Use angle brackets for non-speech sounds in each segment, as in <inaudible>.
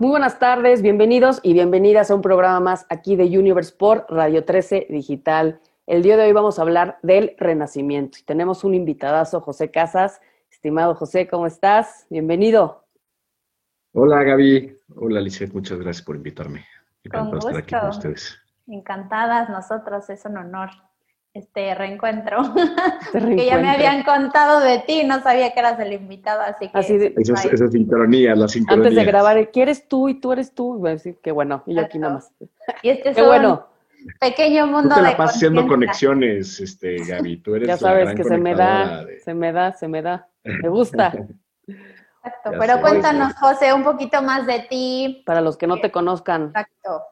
Muy buenas tardes, bienvenidos y bienvenidas a un programa más aquí de Universe por Radio 13 Digital. El día de hoy vamos a hablar del renacimiento. Tenemos un invitadazo, José Casas. Estimado José, ¿cómo estás? Bienvenido. Hola Gaby. Hola Lizeth, muchas gracias por invitarme. Encantado estar aquí con ustedes. Encantadas nosotros, es un honor este reencuentro. <laughs> Este que ya me habían contado de ti, no sabía que eras el invitado, así que... Así de, esas, esas sincronías, las sincronías. Antes de grabar, ¿quién eres tú y tú eres tú? Voy a decir que bueno, y yo aquí nada más. Y este es <laughs> bueno. pequeño mundo tú te la pasas haciendo conexiones, este, Gaby, tú eres Ya sabes que se me da, se me da, se me da, me gusta. Exacto, pero cuéntanos, José, un poquito más de ti. Para los que no te conozcan. Exacto.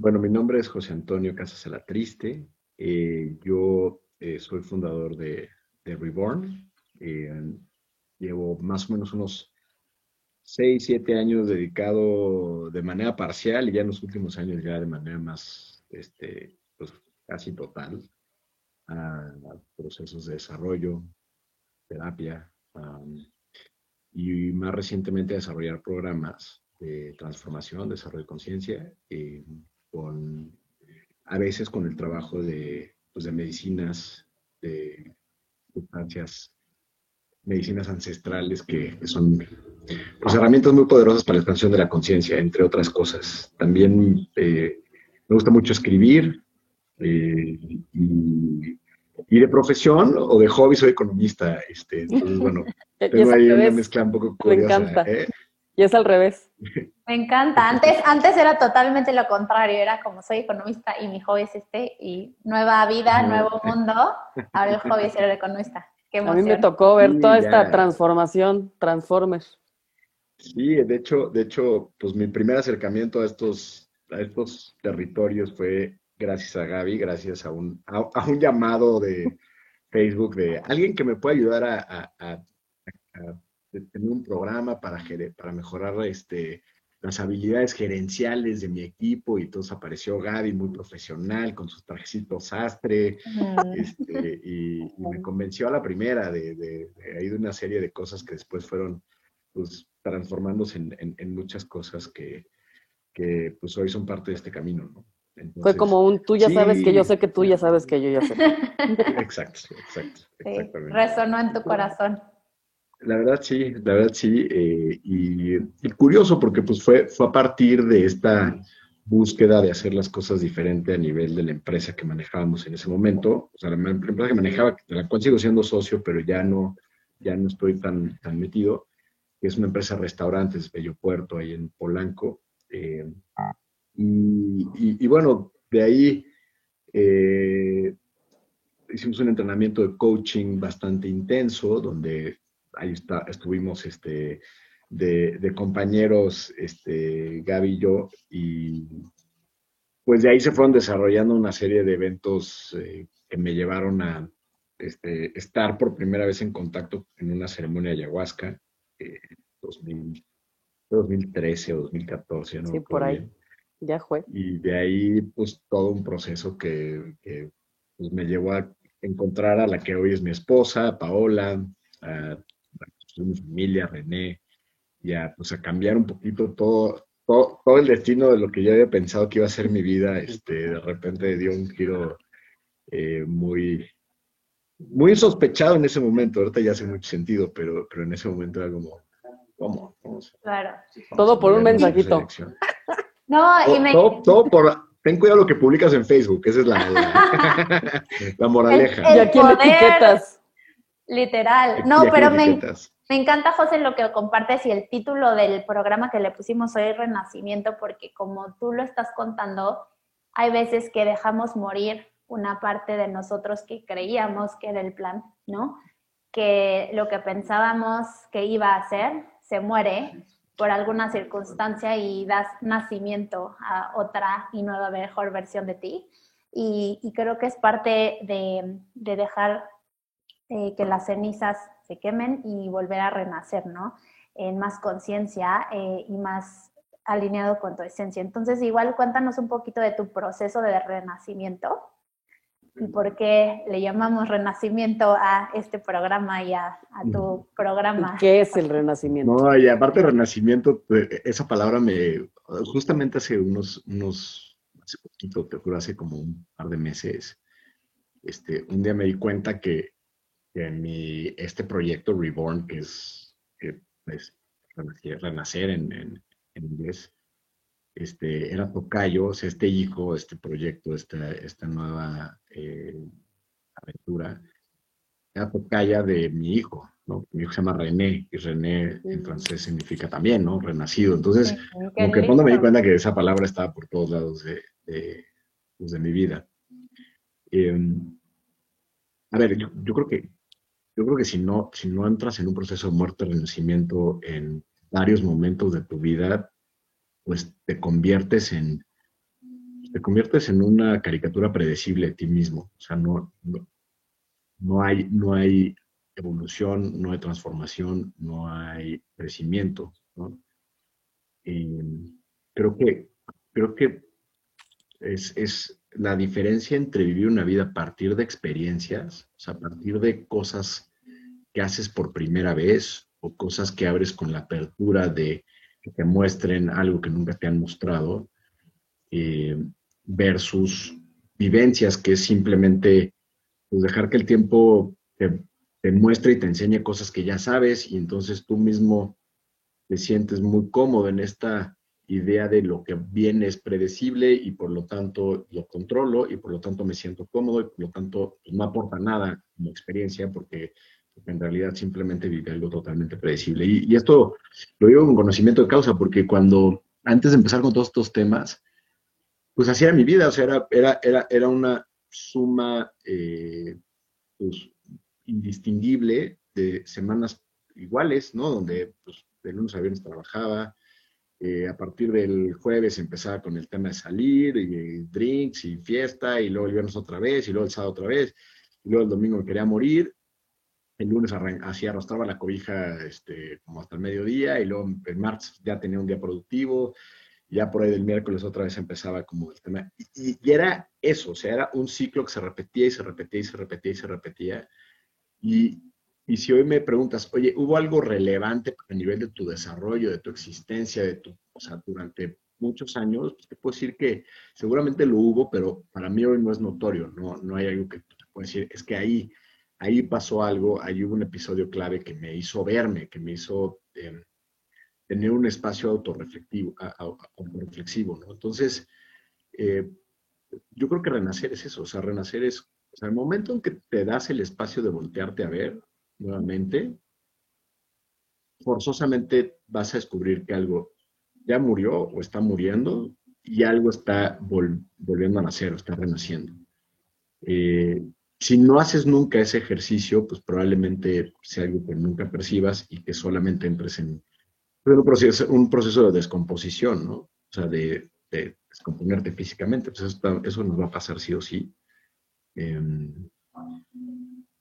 Bueno, mi nombre es José Antonio Casas Triste. Eh, yo eh, soy fundador de, Reborn. Eh, llevo más o menos unos 6, 7 años dedicado de manera parcial y ya en los últimos años ya de manera más, este, pues casi total, a, procesos de desarrollo, terapia y más recientemente desarrollar programas de transformación, desarrollo de conciencia con, a veces con el trabajo de, pues, de medicinas, de sustancias, medicinas ancestrales que, son pues, herramientas muy poderosas para la expansión de la conciencia, entre otras cosas. También eh, me gusta mucho escribir eh, y, de profesión o de hobby soy economista. Este, entonces, bueno, <laughs> tengo ahí una mezcla un poco curiosa. Me encanta. ¿eh? Y es al revés. Me encanta. Antes, antes era totalmente lo contrario. Era como soy economista y mi hobby es este, y nueva vida, nuevo mundo. Ahora el hobby es ser economista. Qué A mí me tocó ver toda esta transformación, Transformers. Sí, de hecho, de hecho, pues mi primer acercamiento a estos, a estos territorios fue gracias a Gaby, gracias a un, a, un llamado de Facebook de alguien que me puede ayudar a, a tener un programa para, para mejorar este, las habilidades gerenciales de mi equipo y entonces apareció Gaby muy profesional con sus trajecitos sastre este, y, me convenció a la primera de, de, de, una serie de cosas que después fueron pues, transformándose en, en, muchas cosas que, que, pues hoy son parte de este camino, ¿no? Fue como un tú ya sabes que yo sé que tú ya sabes que yo ya sé. <laughs> Exacto, exacto. resonó en tu corazón. La verdad sí, la verdad sí. Eh, y, curioso porque pues fue, fue a partir de esta búsqueda de hacer las cosas diferente a nivel de la empresa que manejábamos en ese momento. O sea, la empresa que manejaba, de la cual sigo siendo socio, pero ya no, ya no estoy tan, tan metido, es una empresa de restaurantes, Bello Puerto, ahí en Polanco. Eh, y, bueno, de ahí eh, hicimos un entrenamiento de coaching bastante intenso, donde ahí está, estuvimos este, de, compañeros, este, Gaby y yo, y pues de ahí se fueron desarrollando una serie de eventos eh, que me llevaron a este, estar por primera vez en contacto en una ceremonia de ayahuasca, eh, 2013 o 2014, ¿no? Sí, por ahí. Ya fue. Y de ahí, pues, todo un proceso que, pues, me llevó a encontrar a la que hoy es mi esposa, Paola, a mi familia, René, y a, pues, a cambiar un poquito todo, todo, el destino de lo que yo había pensado que iba a ser mi vida, este, de repente dio un giro eh, muy, muy sospechado en ese momento. Ahorita ya hace mucho sentido, pero, pero en ese momento era como, ¿cómo? claro. todo por un mensajito. <laughs> No, y me... todo, por... Ten cuidado lo que publicas en Facebook, esa es la, la, <laughs> moraleja. y aquí etiquetas. Literal. No, pero me, me encanta, José, lo que compartes y el título del programa que le pusimos hoy, Renacimiento, porque como tú lo estás contando, hay veces que dejamos morir una parte de nosotros que creíamos que era el plan, ¿no? Que lo que pensábamos que iba a ser se muere por alguna circunstancia y das nacimiento a otra y nueva mejor versión de ti. Y, creo que es parte de, dejar eh, que las cenizas se quemen y volver a renacer, ¿no? En más conciencia eh, y más alineado con tu esencia. Entonces, igual cuéntanos un poquito de tu proceso de renacimiento. y por qué le llamamos renacimiento a este programa y a, tu programa. ¿Qué es el renacimiento? No, y aparte renacimiento, pues, esa palabra me, justamente hace unos, unos, hace poquito, te juro, hace como un par de meses, este, un día me di cuenta que, en mi, este proyecto Reborn, que es, que es renacer, en, en, en inglés, este, era tocayo, o sea, este hijo, este proyecto, esta, esta nueva eh, aventura, era tocaya de mi hijo, ¿no? Mi hijo se llama René, y René en francés significa también, ¿no? Renacido. Entonces, como que cuando me di cuenta que esa palabra estaba por todos lados de, de, pues, de mi vida. Em, a ver, yo, yo, creo que yo creo que si no, si no entras en un proceso de muerte renacimiento en varios momentos de tu vida, pues te conviertes en, te conviertes en una caricatura predecible de ti mismo. O sea, no, no, hay, no hay evolución, no hay transformación, no hay crecimiento. creo que, creo que es, es, la diferencia entre vivir una vida a partir de experiencias, o sea, a partir de cosas haces por primera vez o cosas que abres con la apertura de que te muestren algo que nunca te han mostrado, eh, versus vivencias, que es simplemente pues, dejar que el tiempo te, te, muestre y te enseñe cosas que ya sabes y entonces tú mismo te sientes muy cómodo en esta idea de lo que viene es predecible y por lo tanto lo controlo y por lo tanto me siento cómodo y por lo tanto pues, no aporta nada como experiencia porque en realidad simplemente vive algo totalmente predecible. Y, esto lo digo con conocimiento de causa, porque cuando, antes de empezar con todos estos temas, pues hacía mi vida, o sea, era, era, era, era una suma eh, pues, indistinguible de semanas iguales, ¿no? Donde pues, de lunes a viernes trabajaba, eh, a partir del jueves empezaba con el tema de salir, y, drinks y fiesta, y luego el viernes otra vez, y luego el sábado otra vez, y luego el domingo me quería morir, el lunes así arrastraba la cobija este, como hasta el mediodía y luego el martes ya tenía un día productivo, ya por ahí del miércoles otra vez empezaba como el tema. Y, era eso, o sea, era un ciclo que se repetía y se repetía y se repetía y se repetía. Y, y si hoy me preguntas, oye, ¿hubo algo relevante a nivel de tu desarrollo, de tu existencia, de tu, o sea, durante muchos años? Pues te puedo decir que seguramente lo hubo, pero para mí hoy no es notorio, no, no hay algo que te pueda decir, es que ahí ahí pasó algo, ahí hubo un episodio clave que me hizo verme, que me hizo em, tener un espacio autorreflexivo, autorreflexivo ¿no? Entonces, eh, yo creo que renacer es eso, o sea, renacer es, o sea, el momento en que te das el espacio de voltearte a ver nuevamente, forzosamente vas a descubrir que algo ya murió o está muriendo y algo está volviendo a nacer o está renaciendo. Eh, si no haces nunca ese ejercicio, pues probablemente sea algo que nunca percibas y que solamente entres en un proceso, un proceso de descomposición, ¿no? O sea, de, descomponerte físicamente. Pues eso, nos va a pasar sí o sí. Em,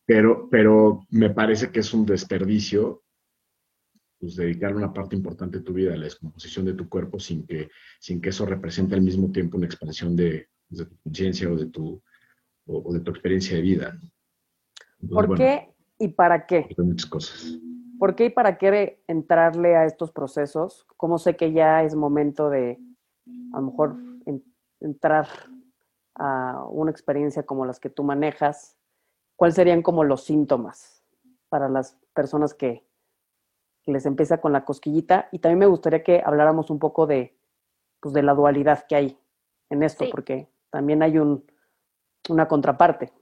pero, pero me parece que es un desperdicio pues, dedicar una parte importante de tu vida a la descomposición de tu cuerpo sin que, sin que eso represente al mismo tiempo una expansión de, de tu conciencia o de tu o, de tu experiencia de vida. ¿Por qué y para qué? Muchas cosas. ¿Por qué y para qué entrarle a estos procesos? ¿Cómo sé que ya es momento de a lo mejor entrar a una experiencia como las que tú manejas? ¿Cuáles serían como los síntomas para las personas que, les empieza con la cosquillita? Y también me gustaría que habláramos un poco de, pues, de la dualidad que hay en esto, porque también hay un, una contraparte.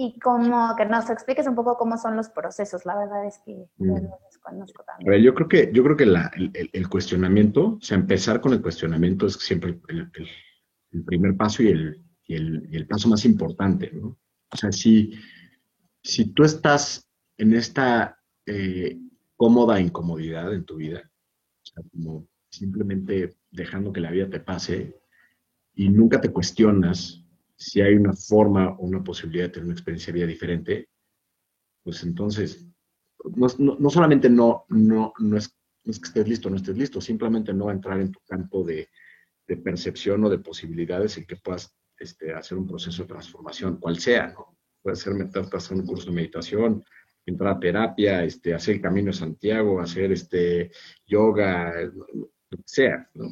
Y como que nos expliques un poco cómo son los procesos, la verdad es que mm. desconozco también. yo creo que, yo creo que el, cuestionamiento, o sea, empezar con el cuestionamiento es siempre el, primer paso y el, y el, paso más importante, ¿no? O sea, si, si tú estás en esta eh, cómoda incomodidad en tu vida, o sea, como simplemente dejando que la vida te pase y nunca te cuestionas si hay una forma o una posibilidad de tener una experiencia de vida diferente, pues entonces, no, solamente no, no, no, es, que estés listo, no estés listo, simplemente no entrar en tu campo de, percepción o de posibilidades en que puedas este, hacer un proceso de transformación, cual sea, ¿no? Puede ser meterte a hacer un curso de meditación, entrar a terapia, este, hacer el camino de Santiago, hacer este, yoga, lo que sea, ¿no?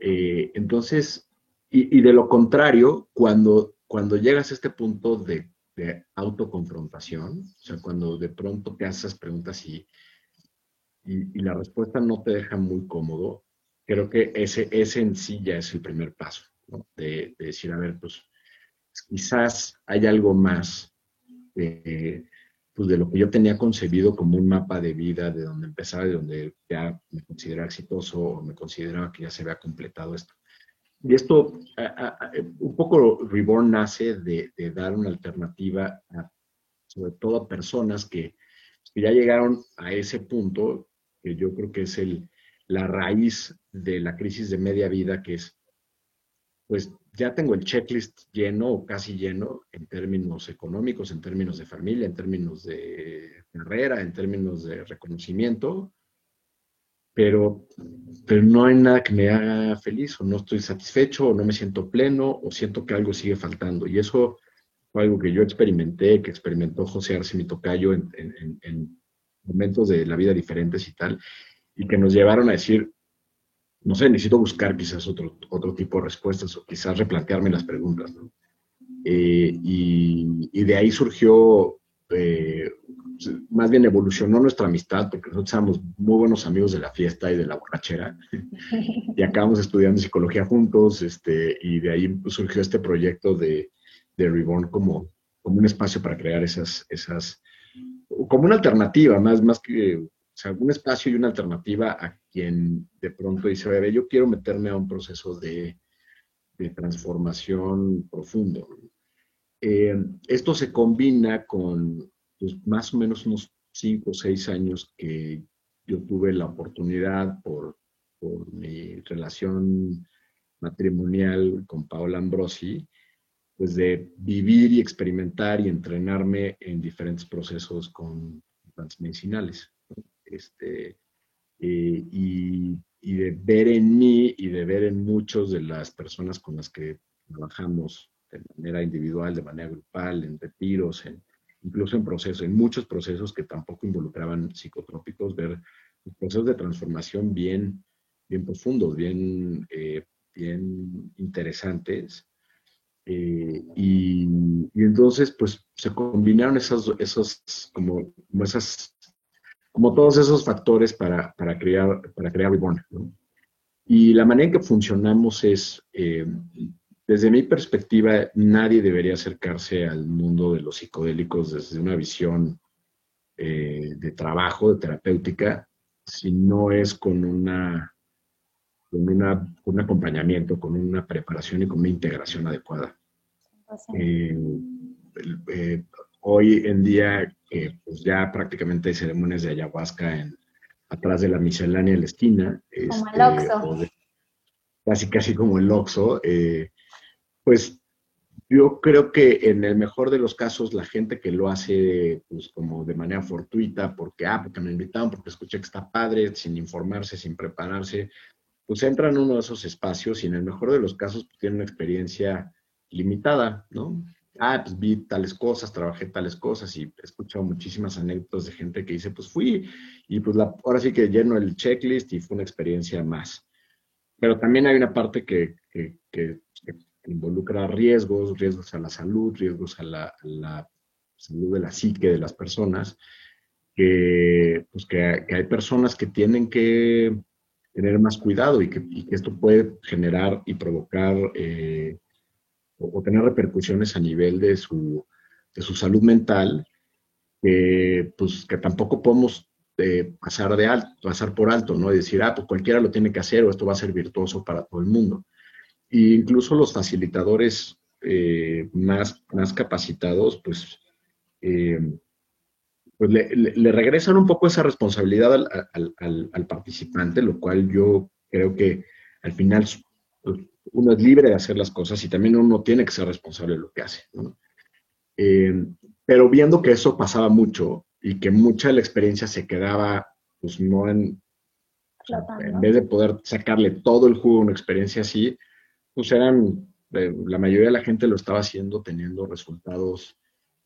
Eh, entonces, y, de lo contrario, cuando, cuando llegas a este punto de, autoconfrontación, o sea, cuando de pronto te haces preguntas y, y, la respuesta no te deja muy cómodo, creo que ese, ese en sí ya es el primer paso, de, decir, a ver, pues quizás hay algo más de, pues, de lo que yo tenía concebido como un mapa de vida, de donde empezaba, de donde ya me consideraba exitoso o me consideraba que ya se había completado esto. Y esto, un poco Reborn nace de, dar una alternativa, sobre todo a personas que, ya llegaron a ese punto, que yo creo que es el, la raíz de la crisis de media vida, que es, pues ya tengo el checklist lleno o casi lleno en términos económicos, en términos de familia, en términos de carrera, en términos de reconocimiento, pero, pero no hay nada que me haga feliz o no estoy satisfecho o no me siento pleno o siento que algo sigue faltando. Y eso fue algo que yo experimenté, que experimentó José Arce, mi tocayo, en, en, momentos de la vida diferentes y tal, y que nos llevaron a decir, no sé, necesito buscar quizás otro, otro tipo de respuestas o quizás replantearme las preguntas. ¿no? Eh, y, y, de ahí surgió eh, más bien evolucionó nuestra amistad, porque nosotros éramos muy buenos amigos de la fiesta y de la borrachera, <laughs> y acabamos estudiando psicología juntos, este, y de ahí surgió este proyecto de, de Reborn como, como un espacio para crear esas, esas, como una alternativa, más, más que, o sea, un espacio y una alternativa a quien de pronto dice, bebé, yo quiero meterme a un proceso de, de transformación profundo. Eh, esto se combina con pues, más o menos unos cinco o seis años que yo tuve la oportunidad por, mi relación matrimonial con Paola Ambrosi, pues de vivir y experimentar y entrenarme en diferentes procesos con plantas medicinales. Este, eh, y, y, de ver en mí y de ver en muchos de las personas con las que trabajamos de manera individual, de manera grupal, en retiros, en, incluso en procesos, en muchos procesos que tampoco involucraban psicotrópicos, ver procesos de transformación bien, bien profundos, bien, eh, bien interesantes. Eh, y, entonces, pues, se combinaron esos, esos como, como, esas, como todos esos factores para, para crear, para crear Reborn. Y la manera en que funcionamos es, eh, desde mi perspectiva, nadie debería acercarse al mundo de los psicodélicos desde una visión eh, de trabajo, de terapéutica, si no es con una con una, un acompañamiento, con una preparación y con una integración adecuada. Eh, eh, hoy en día, pues ya prácticamente hay ceremonias de ayahuasca en, atrás de la miscelánea de la esquina. Como el este, Oxo. casi, casi como el Oxo. Pues yo creo que en el mejor de los casos la gente que lo hace pues como de manera fortuita, porque, ah, porque me invitaron, porque escuché que está padre, sin informarse, sin prepararse, pues entra en uno de esos espacios y en el mejor de los casos pues, tiene una experiencia limitada, ¿no? Ah, pues vi tales cosas, trabajé tales cosas y he escuchado muchísimas anécdotas de gente que dice, pues fui y pues la, ahora sí que lleno el checklist y fue una experiencia más. Pero también hay una parte que, que, que involucra riesgos, riesgos a la salud, riesgos a la, salud de la psique de las personas, que, pues que, hay personas que tienen que tener más cuidado y que, esto puede generar y provocar eh, o, tener repercusiones a nivel de su, de su salud mental, pues, que tampoco podemos eh, pasar, de alto, pasar por alto, ¿no? Decir, ah, pues cualquiera lo tiene que hacer o esto va a ser virtuoso para todo el mundo incluso los facilitadores eh, más, más capacitados, pues, eh, pues le, regresan un poco esa responsabilidad al, participante, lo cual yo creo que al final uno es libre de hacer las cosas y también uno tiene que ser responsable de lo que hace. Eh, pero viendo que eso pasaba mucho y que mucha de la experiencia se quedaba, pues no en, en vez de poder sacarle todo el jugo a una experiencia así, pues eran eh, la mayoría de la gente lo estaba haciendo teniendo resultados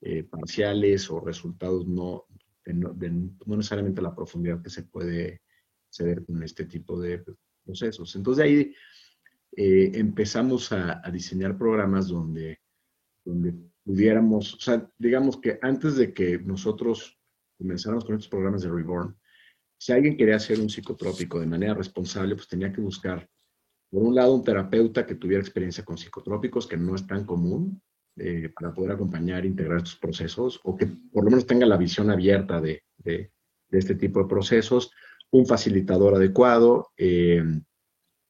eh, parciales o resultados no, no necesariamente la profundidad que se puede ceder con este tipo de procesos. Entonces de ahí eh, empezamos a, diseñar programas donde, donde pudiéramos, o sea, digamos que antes de que nosotros comenzáramos con estos programas de Reborn, si alguien quería hacer un psicotrópico de manera responsable, pues tenía que buscar, por un lado, un terapeuta que tuviera experiencia con psicotrópicos, que no es tan común, eh, para poder acompañar e integrar estos procesos, o que por lo menos tenga la visión abierta de, de, este tipo de procesos, un facilitador adecuado, eh,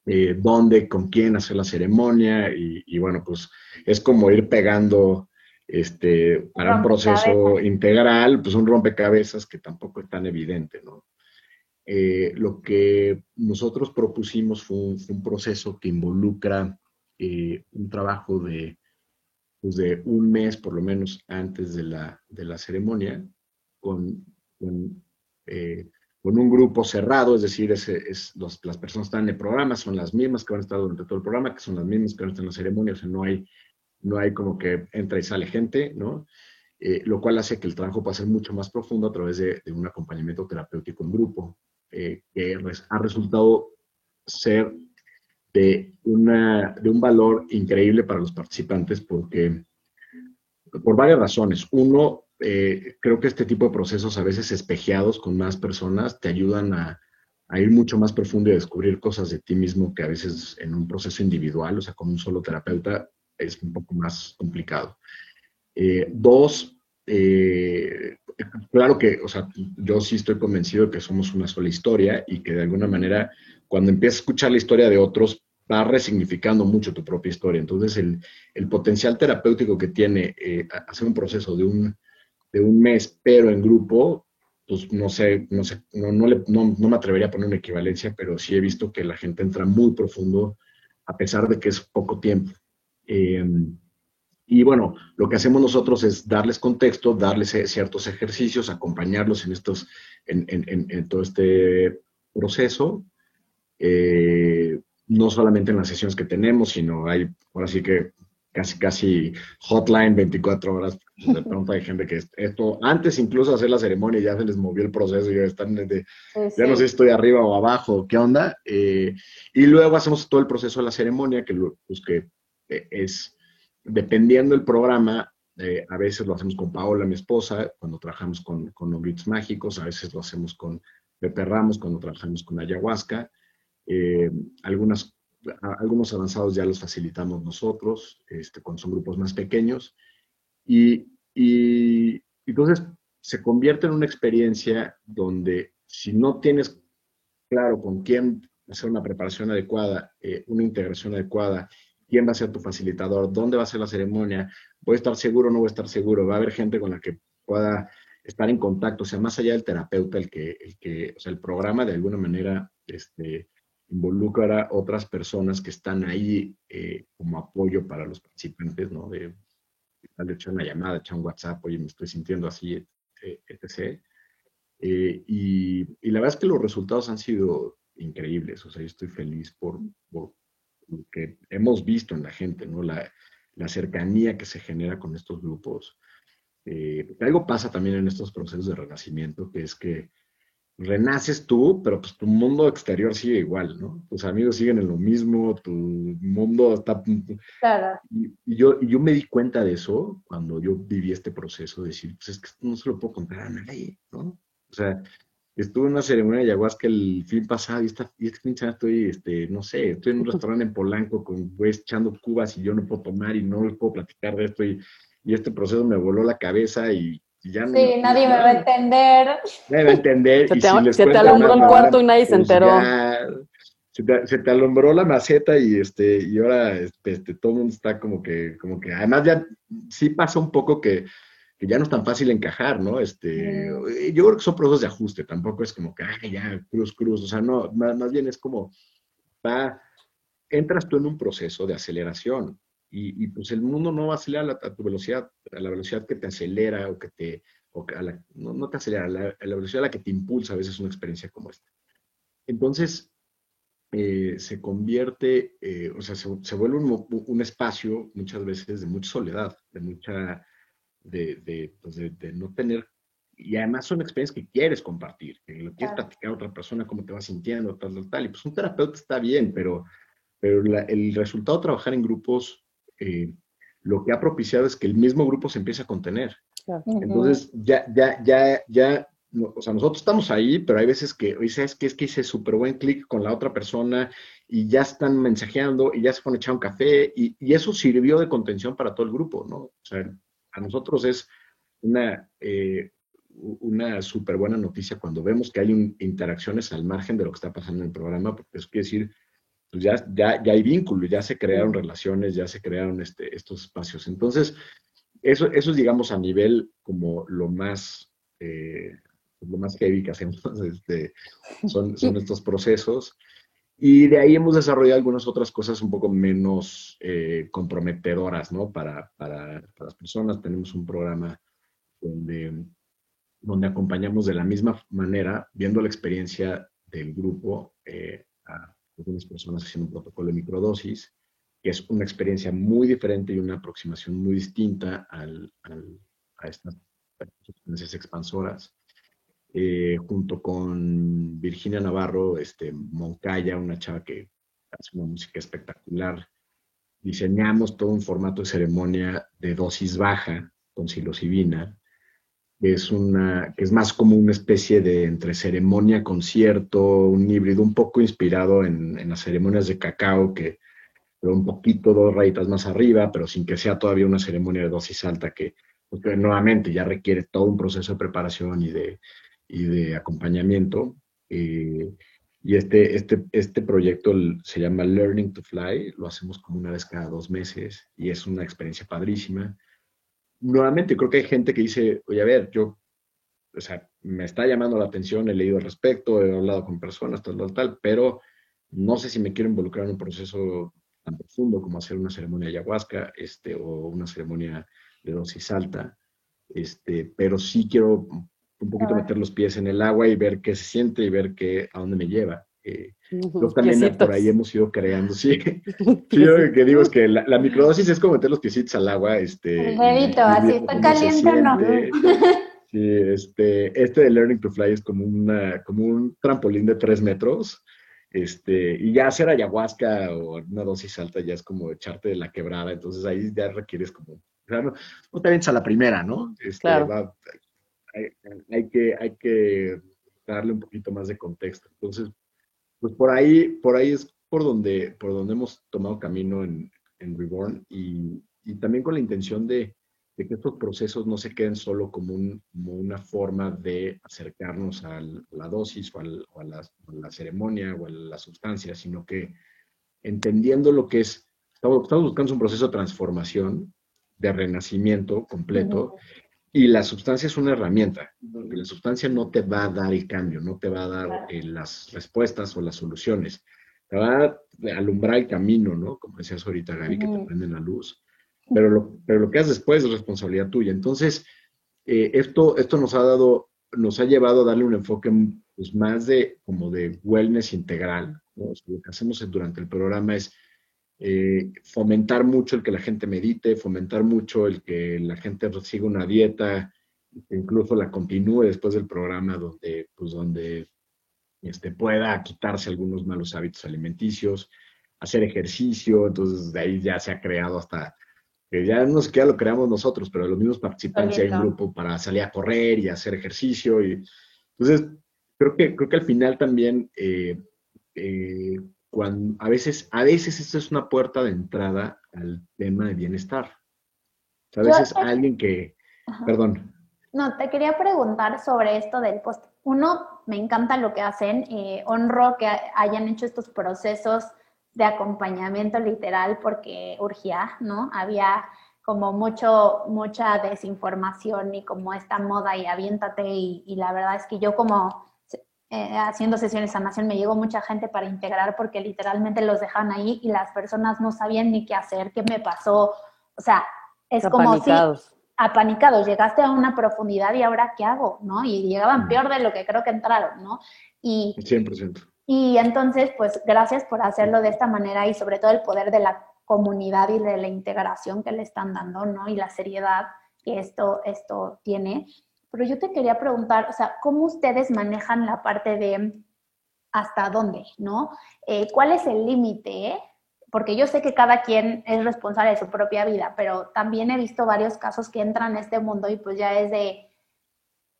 eh, dónde, con quién hacer la ceremonia, y, bueno, pues es como ir pegando este, para un proceso integral, pues un rompecabezas que tampoco es tan evidente, ¿no? Eh, lo que nosotros propusimos fue un, proceso que involucra eh, un trabajo de, pues de un mes por lo menos antes de la, de la ceremonia con, con, eh, un grupo cerrado, es decir, es, es las personas que están en el programa son las mismas que van a estar durante todo el programa, que son las mismas que van a estar en la ceremonia, o sea, no hay, no hay como que entra y sale gente, ¿no? lo cual hace que el trabajo pueda ser mucho más profundo a través de un acompañamiento terapéutico en grupo. Eh, que ha resultado ser de, una, de un valor increíble para los participantes porque, por varias razones. Uno, eh, creo que este tipo de procesos a veces espejeados con más personas te ayudan a, ir mucho más profundo y a descubrir cosas de ti mismo que a veces en un proceso individual, o sea, con un solo terapeuta, es un poco más complicado. Eh, dos, eh, claro que, o sea, yo sí estoy convencido de que somos una sola historia y que de alguna manera, cuando empiezas a escuchar la historia de otros, va resignificando mucho tu propia historia. Entonces, el, potencial terapéutico que tiene eh, hacer un proceso de un, de un mes, pero en grupo, pues no sé, no sé, no, no, me atrevería a poner una equivalencia, pero sí he visto que la gente entra muy profundo a pesar de que es poco tiempo. Eh, y bueno, lo que hacemos nosotros es darles contexto, darles e, ciertos ejercicios, acompañarlos en, estos, en, todo este proceso. Eh, no solamente en las sesiones que tenemos, sino hay, ahora sí que casi, casi hotline 24 horas. De pronto hay gente que esto, antes incluso de hacer la ceremonia, ya se les movió el proceso, ya están de, ya no sé si estoy arriba o abajo, ¿qué onda? Eh, y luego hacemos todo el proceso de la ceremonia, que, pues, que eh, es dependiendo del programa, eh, a veces lo hacemos con Paola, mi esposa, cuando trabajamos con, con Mágicos, a veces lo hacemos con Pepe Ramos, cuando trabajamos con Ayahuasca. Eh, algunos avanzados ya los facilitamos nosotros, este, cuando son grupos más pequeños. Y, y entonces se convierte en una experiencia donde si no tienes claro con quién hacer una preparación adecuada, eh, una integración adecuada quién va a ser tu facilitador, dónde va a ser la ceremonia, voy a estar seguro no voy a estar seguro, va a haber gente con la que pueda estar en contacto, o sea, más allá del terapeuta, el que, el que, o sea, el programa de alguna manera este, involucra a otras personas que están ahí eh, como apoyo para los participantes, ¿no? De, de echar una llamada, echar un WhatsApp, oye, me estoy sintiendo así, etc. Eh, y, y, la verdad es que los resultados han sido increíbles, o sea, yo estoy feliz por, por que hemos visto en la gente, ¿no? La, cercanía que se genera con estos grupos. Eh, algo pasa también en estos procesos de renacimiento, que es que renaces tú, pero pues tu mundo exterior sigue igual, ¿no? Tus amigos siguen en lo mismo, tu mundo está... Claro. Y, yo, y yo me di cuenta de eso cuando yo viví este proceso, de decir, pues es que no se lo puedo contar a nadie, ¿no? O sea, Estuve en una ceremonia de ayahuasca el fin pasado y, esta, y este fin estoy, este, no sé, estoy en un restaurante en Polanco con güeyes echando cubas y yo no puedo tomar y no les puedo platicar de esto y, y este proceso me voló la cabeza y, ya no. Sí, nadie me va a entender. Nadie va a entender. Se, te, se te, alumbró el cuarto y nadie se pues enteró. se, te, se te, alumbró la maceta y este y ahora este, este, todo el mundo está como que, como que, además ya sí pasa un poco que que ya no es tan fácil encajar, ¿no? Este, mm. yo creo que son procesos de ajuste, tampoco es como que, ah, ya, cruz, cruz, o sea, no, más, bien es como, va, entras tú en un proceso de aceleración y, y pues el mundo no va a acelerar a, tu velocidad, a la velocidad que te acelera o que te, o a la, no, no, te acelera, a la, a la velocidad a la que te impulsa a veces una experiencia como esta. Entonces, eh, se convierte, eh, o sea, se, vuelve un, espacio muchas veces de mucha soledad, de mucha, de, pues de, no tener, y además son experiencias que quieres compartir, que lo quieres platicar a otra persona, cómo te vas sintiendo, tal, tal, tal, y pues un terapeuta está bien, pero, pero el resultado de trabajar en grupos, eh, lo que ha propiciado es que el mismo grupo se empieza a contener. Entonces, ya, ya, ya, ya o sea, nosotros estamos ahí, pero hay veces que, oye, ¿sabes qué? Es que hice súper buen clic con la otra persona y ya están mensajeando y ya se fueron a echar un café y, eso sirvió de contención para todo el grupo, ¿no? O sea, a nosotros es una, eh, una súper buena noticia cuando vemos que hay interacciones al margen de lo que está pasando en el programa, porque eso quiere decir, pues ya, ya, ya hay vínculos, ya se crearon relaciones, ya se crearon este, estos espacios. Entonces, eso, eso es, digamos, a nivel como lo más... Eh, lo más heavy que hacemos <laughs> este, son, son estos procesos. Y de ahí hemos desarrollado algunas otras cosas un poco menos eh, comprometedoras, ¿no? Para, para, las personas. Tenemos un programa donde, donde acompañamos de la misma manera, viendo la experiencia del grupo, eh, a algunas personas haciendo un protocolo de microdosis, que es una experiencia muy diferente y una aproximación muy distinta a estas sustancias expansoras. Eh, junto con Virginia Navarro, este, Moncaya, una chava que hace una música espectacular. Diseñamos todo un formato de ceremonia de dosis baja con psilocibina, que es, una, que es más como una especie de entre ceremonia, concierto, un híbrido un poco inspirado en, las ceremonias de cacao, que pero un poquito dos rayitas más arriba, pero sin que sea todavía una ceremonia de dosis alta que, que nuevamente ya requiere todo un proceso de preparación y de, y de acompañamiento. Eh, y este, este, este proyecto se llama Learning to Fly, lo hacemos como una vez cada dos meses y es una experiencia padrísima. Nuevamente, creo que hay gente que dice, oye, a ver, yo, o sea, me está llamando la atención, he leído al respecto, he hablado con personas, tal, tal, tal, pero no sé si me quiero involucrar en un proceso tan profundo como hacer una ceremonia ayahuasca este, o una ceremonia de dosis alta, este, pero sí quiero un poquito meter los pies en el agua y ver qué se siente y ver qué, a dónde me lleva. Eh, también por ahí hemos ido creando, sí. <laughs> <laughs> yo lo que digo es que la, microdosis es como meter los piecitos al agua. Este, así está caliente o no. Sí, este, este de Learning to Fly es como, una, como un trampolín de tres metros. Este, y ya hacer ayahuasca o una dosis alta ya es como echarte de la quebrada, entonces ahí ya requieres como, o sea, no, te vienes a la primera, ¿no? Este, claro hay, que, hay que darle un poquito más de contexto. Entonces, pues por ahí, por ahí es por donde, por donde hemos tomado camino en, en Reborn y, y, también con la intención de, de, que estos procesos no se queden solo como, un, como una forma de acercarnos a la dosis o, a, la, la, ceremonia o a la sustancia, sino que entendiendo lo que es, estamos, estamos buscando un proceso de transformación, de renacimiento completo, y la sustancia es una herramienta, porque la sustancia no te va a dar el cambio, no te va a dar eh, las respuestas o las soluciones. Te va a alumbrar el camino, ¿no? Como decías ahorita, Gaby, que te prenden la luz. Pero lo, pero lo que haces después es responsabilidad tuya. Entonces, eh, esto, esto nos ha dado, nos ha llevado a darle un enfoque pues, más de como de wellness integral. lo que hacemos durante el programa es eh, fomentar mucho el que la gente medite, fomentar mucho el que la gente siga una dieta, incluso la continúe después del programa donde, pues, donde este, pueda quitarse algunos malos hábitos alimenticios, hacer ejercicio, entonces de ahí ya se ha creado hasta, que ya no sé qué lo creamos nosotros, pero los mismos participantes hay un grupo para salir a correr y hacer ejercicio. Y, entonces, creo que, creo que al final también eh, eh, cuando a veces, a veces esto es una puerta de entrada al tema de bienestar. a veces alguien que, perdón. No, te quería preguntar sobre esto del post. Uno, me encanta lo que hacen, eh, honro que hayan hecho estos procesos de acompañamiento literal porque urgía, ¿no? Había como mucho, mucha desinformación y como esta moda y aviéntate y, y la verdad es que yo como eh, haciendo sesiones de sanación me llegó mucha gente para integrar porque literalmente los dejan ahí y las personas no sabían ni qué hacer, qué me pasó. O sea, es como si apanicados, llegaste a una profundidad y ahora qué hago, ¿no? Y llegaban peor de lo que creo que entraron, ¿no? Y, 100%. Y entonces, pues gracias por hacerlo de esta manera y sobre todo el poder de la comunidad y de la integración que le están dando, ¿no? Y la seriedad que esto, esto tiene. Pero yo te quería preguntar, o sea, ¿cómo ustedes manejan la parte de hasta dónde, ¿no? Eh, ¿Cuál es el límite? Porque yo sé que cada quien es responsable de su propia vida, pero también he visto varios casos que entran a este mundo y pues ya es de,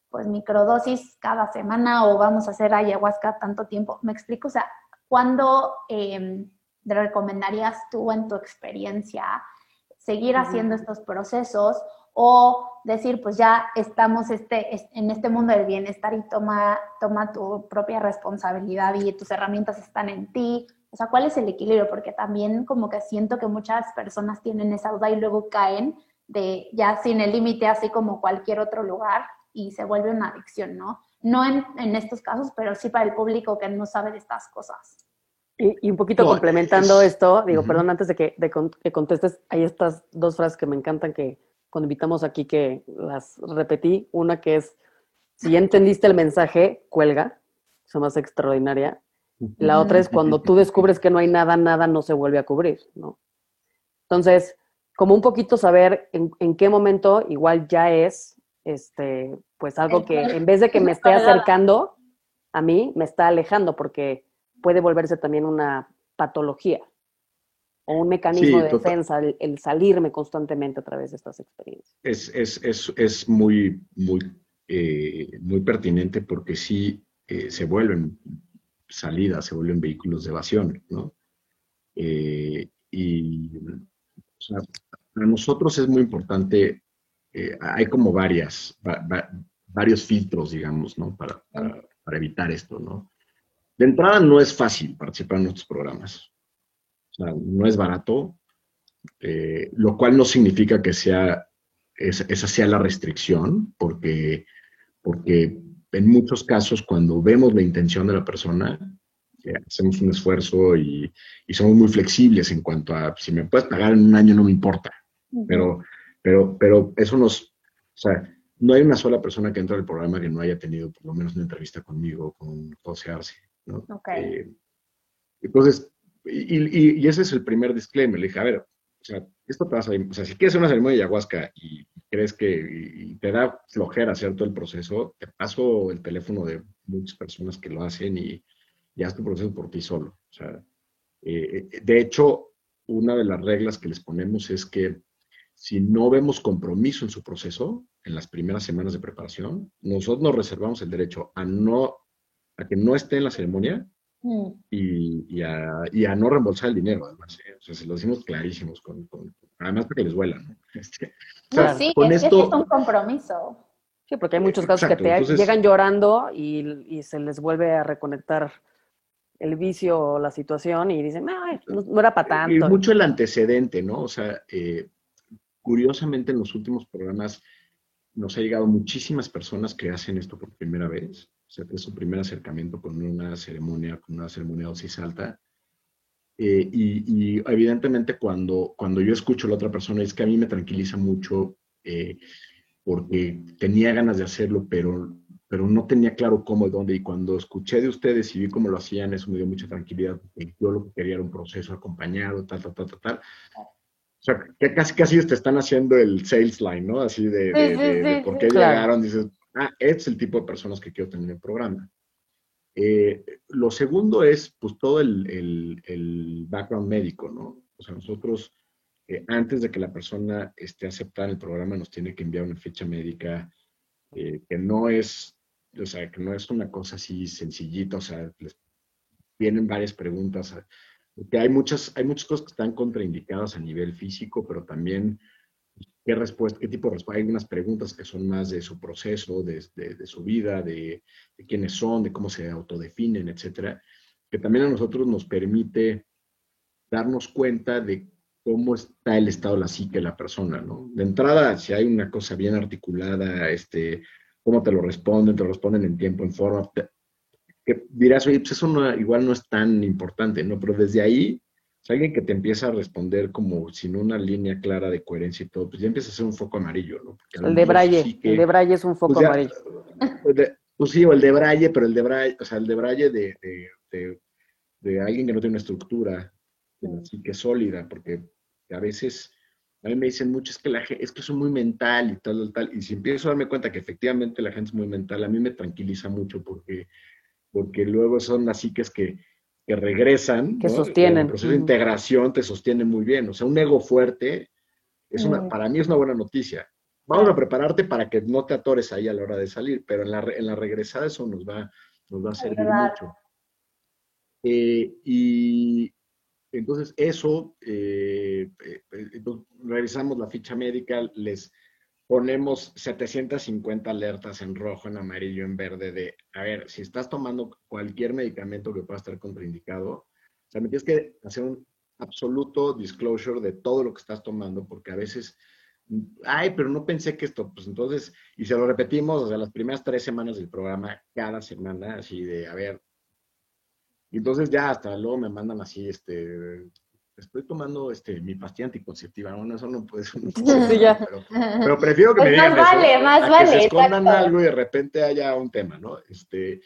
pues microdosis cada semana o vamos a hacer ayahuasca tanto tiempo. ¿Me explico? O sea, ¿cuándo eh, recomendarías tú en tu experiencia seguir haciendo estos procesos o decir, pues ya estamos este, en este mundo del bienestar y toma, toma tu propia responsabilidad y tus herramientas están en ti. O sea, ¿cuál es el equilibrio? Porque también como que siento que muchas personas tienen esa duda y luego caen de ya sin el límite, así como cualquier otro lugar, y se vuelve una adicción, ¿no? No en, en estos casos, pero sí para el público que no sabe de estas cosas. Y, un poquito complementando esto, digo, perdón, antes de que, de que contestes, hay estas dos frases que me encantan que cuando invitamos aquí que las repetí. Una que es, si ya entendiste el mensaje, cuelga, eso más extraordinaria. La otra es cuando tú descubres que no hay nada, nada no se vuelve a cubrir, ¿no? Entonces, como un poquito saber en, qué momento igual ya es, este, pues algo que en vez de que me esté acercando a mí, me está alejando, porque puede volverse también una patología o un mecanismo de defensa, el, salirme constantemente a través de estas experiencias. Es, es, es, es muy, muy, eh, muy pertinente porque sí eh, se vuelven salidas, se vuelven vehículos de evasión, ¿no? Eh, y para nosotros es muy importante, hay como varias, varios filtros, digamos, ¿no? Para, para, para evitar esto, ¿no? De entrada no es fácil participar en nuestros programas no es barato, eh, lo cual no significa que sea, esa sea la restricción, porque, porque en muchos casos cuando vemos la intención de la persona, eh, hacemos un esfuerzo y, somos muy flexibles en cuanto a si me puedes pagar en un año no me importa, pero, pero, pero eso nos, o sea, no hay una sola persona que entra al programa que no haya tenido por lo menos una entrevista conmigo, con José Arce, ¿no? Eh, entonces, y, ese es el primer disclaimer. Le dije, a ver, o sea, esto te va a o sea, si quieres hacer una ceremonia de ayahuasca y crees que te da flojera hacer todo el proceso, te paso el teléfono de muchas personas que lo hacen y, y haz tu proceso por ti solo. O sea, eh, eh, de hecho, una de las reglas que les ponemos es que si no vemos compromiso en su proceso, en las primeras semanas de preparación, nosotros nos reservamos el derecho a que no esté en la ceremonia Mm. y, a, no reembolsar el dinero, además. ¿eh? O sea, se lo decimos clarísimos, con, además porque les vuelan. Este, sí, con es, esto, es un compromiso. Sí, porque hay muchos casos que te llegan llorando y, se les vuelve a reconectar el vicio o la situación y dicen, no, era para tanto. Y mucho el antecedente, ¿no? O sea, eh, curiosamente en los últimos programas nos ha llegado muchísimas personas que hacen esto por primera vez es su primer acercamiento con una ceremonia, con una ceremonia dosis alta. Eh, y, evidentemente cuando, cuando yo escucho a la otra persona es que a mí me tranquiliza mucho eh, porque tenía ganas de hacerlo, pero, pero no tenía claro cómo y dónde. Y cuando escuché de ustedes y vi cómo lo hacían, eso me dio mucha tranquilidad. Yo lo que quería era un proceso acompañado, tal, tal, tal, tal, tal. O sea, que casi, casi te están haciendo el sales line, ¿no? Así de, por qué llegaron, dices, ah, es el tipo de personas que quiero tener en el programa. Eh, lo segundo es, pues, todo el, el, background médico, ¿no? O sea, nosotros, eh, antes de que la persona esté aceptada en el programa, nos tiene que enviar una ficha médica eh, que no es, o sea, que no es una cosa así sencillita, o sea, les vienen varias preguntas, porque hay muchas, hay muchas cosas que están contraindicadas a nivel físico, pero también qué respuesta, qué tipo de respuesta. Hay unas preguntas que son más de su proceso, de, su vida, de, quiénes son, de cómo se autodefinen, etcétera, que también a nosotros nos permite darnos cuenta de cómo está el estado de la psique de la persona, ¿no? De entrada, si hay una cosa bien articulada, este, cómo te lo responden, te lo responden en tiempo, en forma, que dirás, oye, pues eso igual no es tan importante, ¿no? Pero desde ahí alguien que te empieza a responder como sin una línea clara de coherencia y todo, pues ya empieza a ser un foco amarillo, ¿no? el de Braille, el de Braille es un foco pues amarillo. Pues, pues, sí, o el de Braille, pero el de Braille, o sea, el de Braille de, de, de, alguien que no tiene una estructura, así que sólida, porque a veces a mí me dicen mucho, es que, la, es que soy muy mental y tal, tal, y si empiezo a darme cuenta que efectivamente la gente es muy mental, a mí me tranquiliza mucho porque, porque luego son las psiques que, que regresan. Que sostienen. El proceso de integración te sostiene muy bien. O sea, un ego fuerte, es una, para mí es una buena noticia. Vamos a prepararte para que no te atores ahí a la hora de salir, pero en la, en la regresada eso nos va, nos va a servir mucho. Eh, y, entonces, eso, eh, eh, eh revisamos la ficha médica, les ponemos 750 alertas en rojo, en amarillo, en verde de, a ver, si estás tomando cualquier medicamento que pueda estar contraindicado, o sea, me tienes que hacer un absoluto disclosure de todo lo que estás tomando, porque a veces, ay, pero no pensé que esto, pues entonces, y se lo repetimos, o sea, las primeras tres semanas del programa, cada semana, así de, a ver, entonces ya hasta luego me mandan así, este, estoy tomando este, mi pastilla anticonceptiva. Bueno, eso no puede ser. <laughs> Sí. Pero, prefiero que me pues digan más vale, más a vale, que se escondan algo y de repente haya un tema, ¿no? Este,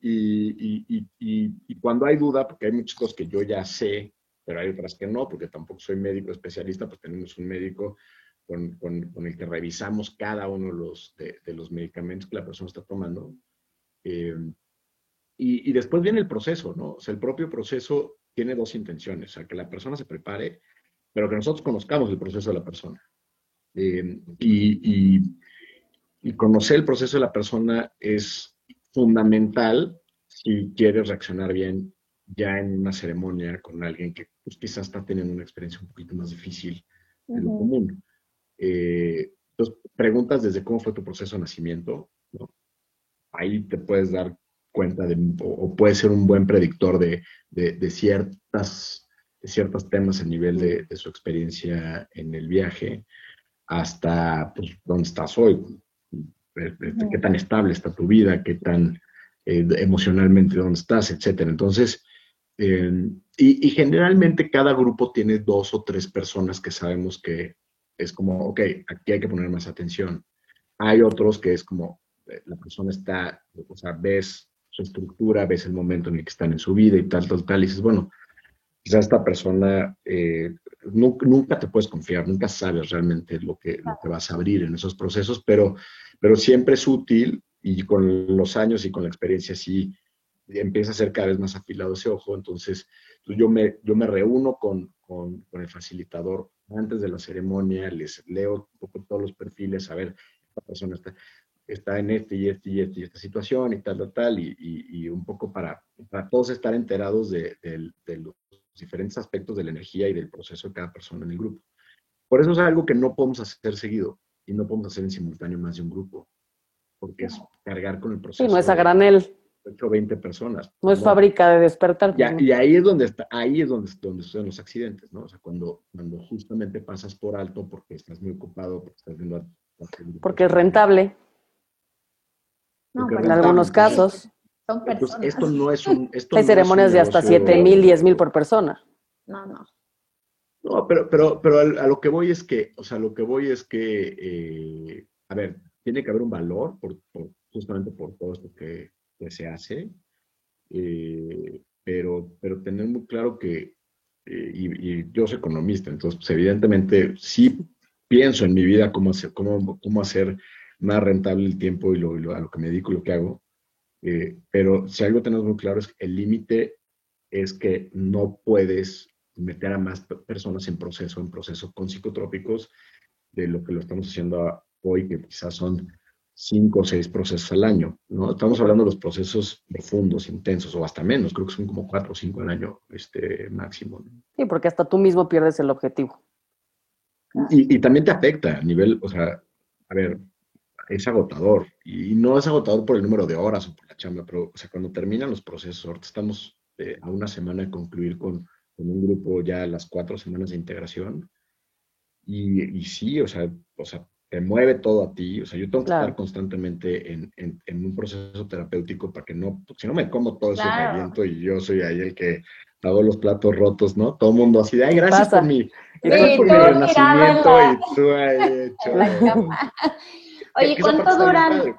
y, y, y, y, cuando hay duda, porque hay muchas cosas que yo ya sé, pero hay otras que no, porque tampoco soy médico especialista, pues tenemos un médico con, con, con el que revisamos cada uno de los, de, de, los medicamentos que la persona está tomando. Eh, y, y, después viene el proceso, ¿no? O sea, el propio proceso tiene dos intenciones, o sea, que la persona se prepare, pero que nosotros conozcamos el proceso de la persona. Eh, y, y, y, conocer el proceso de la persona es fundamental si quieres reaccionar bien ya en una ceremonia con alguien que pues, quizás está teniendo una experiencia un poquito más difícil de lo común. Eh, entonces, preguntas desde cómo fue tu proceso de nacimiento, ¿no? Ahí te puedes dar cuenta de, o, puede ser un buen predictor de, de, ciertas, de ciertos temas a nivel de, su experiencia en el viaje, hasta pues, dónde estás hoy, eh, eh, qué tan estable está tu vida, qué tan eh, emocionalmente dónde estás, etcétera. Entonces, y, y, generalmente cada grupo tiene dos o tres personas que sabemos que es como, ok, aquí hay que poner más atención. Hay otros que es como, la persona está, o sea, ves su estructura, ves el momento en el que están en su vida y tal, tal, tal, y dices, bueno, quizás esta persona, eh, nunca, te puedes confiar, nunca sabes realmente lo que, lo que vas a abrir en esos procesos, pero, pero siempre es útil y con los años y con la experiencia sí empieza a ser cada vez más afilado ese ojo, entonces pues yo me, yo me reúno con, con, con el facilitador antes de la ceremonia, les leo un poco todos los perfiles, a ver, esta persona está, está en este y este y este y esta situación y tal, tal, tal, y, y, un poco para, para, todos estar enterados de, de, los diferentes aspectos de la energía y del proceso de cada persona en el grupo. Por eso es algo que no podemos hacer seguido y no podemos hacer en simultáneo más de un grupo, porque es cargar con el proceso. Sí, no es a granel. 8 o 20 personas. No es fábrica de despertar. Ya, y ahí es donde está, ahí es donde, donde suceden los accidentes, ¿no? O sea, cuando, cuando justamente pasas por alto porque estás muy ocupado, porque estás viendo... Porque es rentable en algunos casos. Son personas. esto no es un. Hay ceremonias de hasta 7 mil, 10 mil por persona. No, no. No, pero, pero, pero a, lo que voy es que, o sea, lo que voy es que, eh, a ver, tiene que haber un valor por, justamente por todo esto que, se hace, eh, pero, pero tener muy claro que, eh, y, yo soy economista, entonces, pues, evidentemente, sí pienso en mi vida cómo hacer, cómo, cómo hacer más rentable el tiempo y, lo, a lo que me dedico, lo que hago. Eh, pero si algo tenemos muy claro es que el límite es que no puedes meter a más personas en proceso, en proceso con psicotrópicos de lo que lo estamos haciendo hoy, que quizás son cinco o seis procesos al año, ¿no? Estamos hablando de los procesos profundos, intensos, o hasta menos, creo que son como cuatro o cinco al año este, máximo. Sí, porque hasta tú mismo pierdes el objetivo. Y, y, también te afecta a nivel, o sea, a ver, es agotador. Y no es agotador por el número de horas o por la chamba, pero o sea, cuando terminan los procesos, ahorita estamos eh, a una semana de concluir con, con, un grupo ya las cuatro semanas de integración. Y, y, sí, o sea, o sea, te mueve todo a ti. O sea, yo tengo que estar constantemente en, en, en, un proceso terapéutico para que no, si no me como todo ese claro. y yo soy ahí el que hago los platos rotos, ¿no? Todo el mundo así de, ay, gracias por mi, gracias por mi renacimiento y tú ahí <laughs> hecho. Oye, ¿cuánto duran?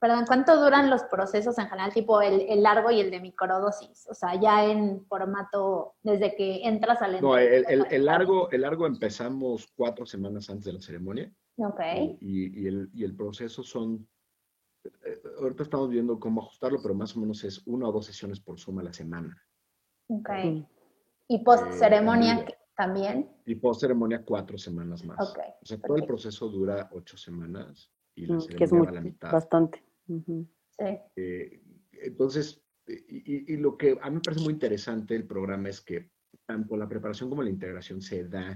perdón, ¿cuánto duran los procesos en general, tipo el, largo y el de microdosis? O sea, ya en formato, desde que entras al... No, el, largo, el largo empezamos cuatro semanas antes de la ceremonia. Ok. Y, el, proceso son, eh, ahorita estamos viendo cómo ajustarlo, pero más o menos es una o dos sesiones por suma a la semana. Ok. ¿Y post ceremonia eh, también? Y post ceremonia cuatro semanas más. Ok. O sea, todo el proceso dura ocho semanas y la mm, ceremonia va a la mitad. Bastante. Eh, entonces, y, lo que a mí me parece muy interesante del programa es que tanto la preparación como la integración se da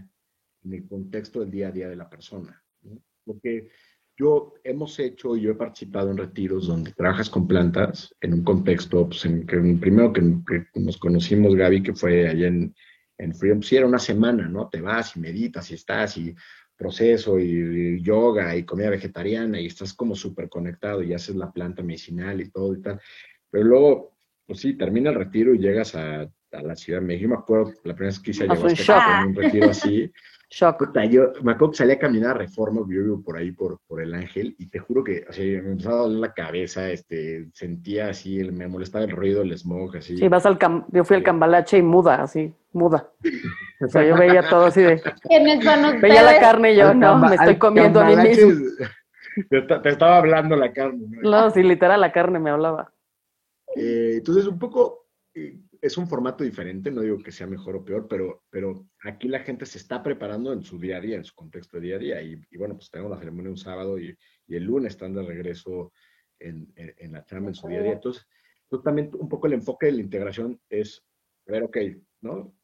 en el contexto del día a día de la persona. Porque yo hemos hecho, yo he participado en retiros donde trabajas con plantas en un contexto, pues en que primero que, nos conocimos, Gaby, que fue allá en, en Freedom, pues era una semana, ¿no? Te vas y meditas y estás y proceso y, yoga y comida vegetariana y estás como súper conectado y haces la planta medicinal y todo y tal. Pero luego, pues sí, termina el retiro y llegas a, a la Ciudad de México. me acuerdo la primera vez que hice a un retiro así. Shock. yo me acuerdo que salía a caminar a Reforma, yo vivo por ahí, por, por el Ángel, y te juro que así, me empezaba a doler la cabeza, este, sentía así, me molestaba el ruido, el smog, así. Sí, vas al yo fui al Cambalache y muda, así, muda. o sea, yo veía todo así de... <laughs> ¿Quiénes son Veía la carne y yo, no, me estoy comiendo a mí mismo. <laughs> Te, estaba hablando la carne. ¿no? no, sí, literal la carne me hablaba. Eh, entonces, un poco... Eh, es un formato diferente, no digo que sea mejor o peor, pero, pero aquí la gente se está preparando en su día a día, en su contexto de día a día. Y, bueno, pues tenemos la ceremonia un sábado y, y el lunes están de regreso en, en, la chamba, en su día a día. Entonces, también un poco el enfoque de la integración es, a ver, ok, ¿no?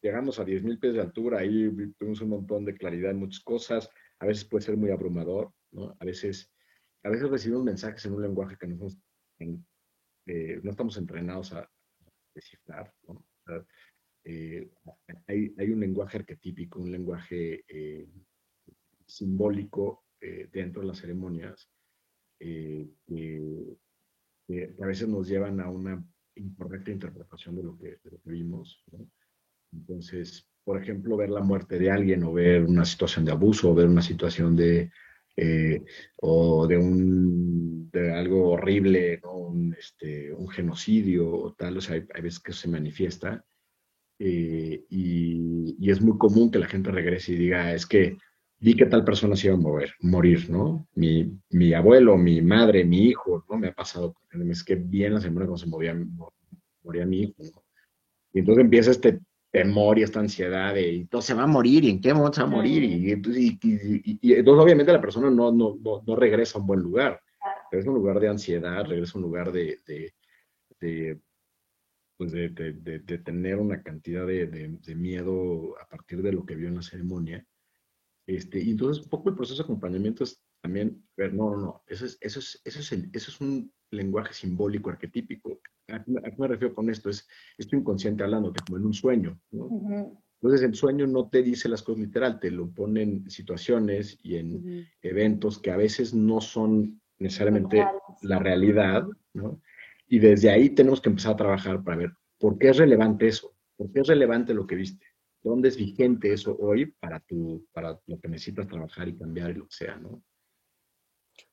Llegamos a 10 mil pies de altura, ahí tuvimos un montón de claridad en muchas cosas, a veces puede ser muy abrumador, ¿no? A veces, a veces recibimos mensajes en un lenguaje que no, eh, no estamos entrenados a, descifrar. Eh, hay, un lenguaje arquetípico, un lenguaje eh, simbólico eh, dentro de las ceremonias que, a veces nos llevan a una incorrecta interpretación de lo que, vimos. Entonces, por ejemplo, ver la muerte de alguien o ver una situación de abuso o ver una situación de, o de un de algo horrible, un, este, un genocidio o tal, o sea, hay, veces que se manifiesta eh, y, es muy común que la gente regrese y diga, es que vi que tal persona se iba a mover, morir, ¿no? Mi, mi abuelo, mi madre, mi hijo, ¿no? Me ha pasado, es que bien la semana cuando se movía, moría mi hijo, ¿no? Y entonces empieza este temor y esta ansiedad de, entonces se va a morir, ¿y en qué momento se va a morir? Y, y, entonces obviamente la persona no, no, no, no regresa a un buen lugar regresa a un lugar de ansiedad, regresa a un lugar de, de, pues de, de, tener una cantidad de, miedo a partir de lo que vio en la ceremonia. Este, y entonces un poco el proceso de acompañamiento es también ver, no, no, no, eso es, eso es, eso es, eso es un lenguaje simbólico, arquetípico. ¿A qué, me refiero con esto? Es esto inconsciente hablándote, como en un sueño, ¿no? Entonces el sueño no te dice las cosas literal, te lo pone en situaciones y en eventos que a veces no son necesariamente la realidad, ¿no? Y desde ahí tenemos que empezar a trabajar para ver por qué es relevante eso, por qué es relevante lo que viste, dónde es vigente eso hoy para, tu, para lo que necesitas trabajar y cambiar y lo que sea, ¿no?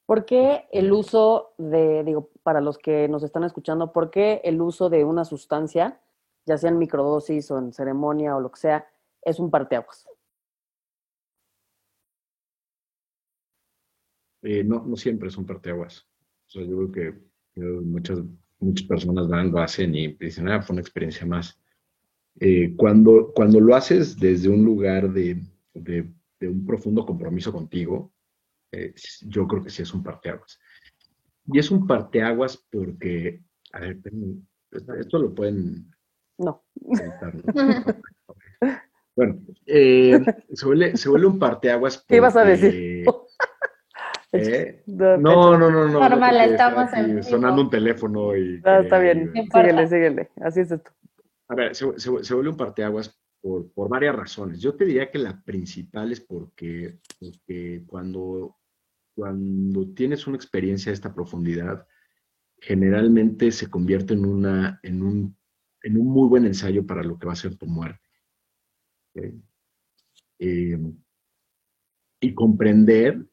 ¿Por qué el uso de, digo, para los que nos están escuchando, por qué el uso de una sustancia, ya sea en microdosis o en ceremonia o lo que sea, es un parteaguas? Eh, no, no siempre son parteaguas. O sea, yo creo que muchas, muchas personas van, lo hacen y dicen, ah, fue una experiencia más. Eh, cuando, cuando lo haces desde un lugar de, de, un profundo compromiso contigo, eh, yo creo que sí es un parteaguas. Y es un parteaguas porque, a ver, esto lo pueden... No. <laughs> bueno, se, vuelve, se vuelve un parteaguas. Porque, ¿Qué ibas a decir? <laughs> ¿Eh? <laughs> No, no, no, no. Normal, estamos en sonando un teléfono y. está bien, síguele, síguele. Así es esto. A ver, se, se, vuelve un parteaguas por, por, varias razones. Yo te diría que la principal es porque, porque cuando, cuando tienes una experiencia de esta profundidad, generalmente se convierte en, una, en, un, en un muy buen ensayo para lo que va a ser tu muerte. Eh, y comprender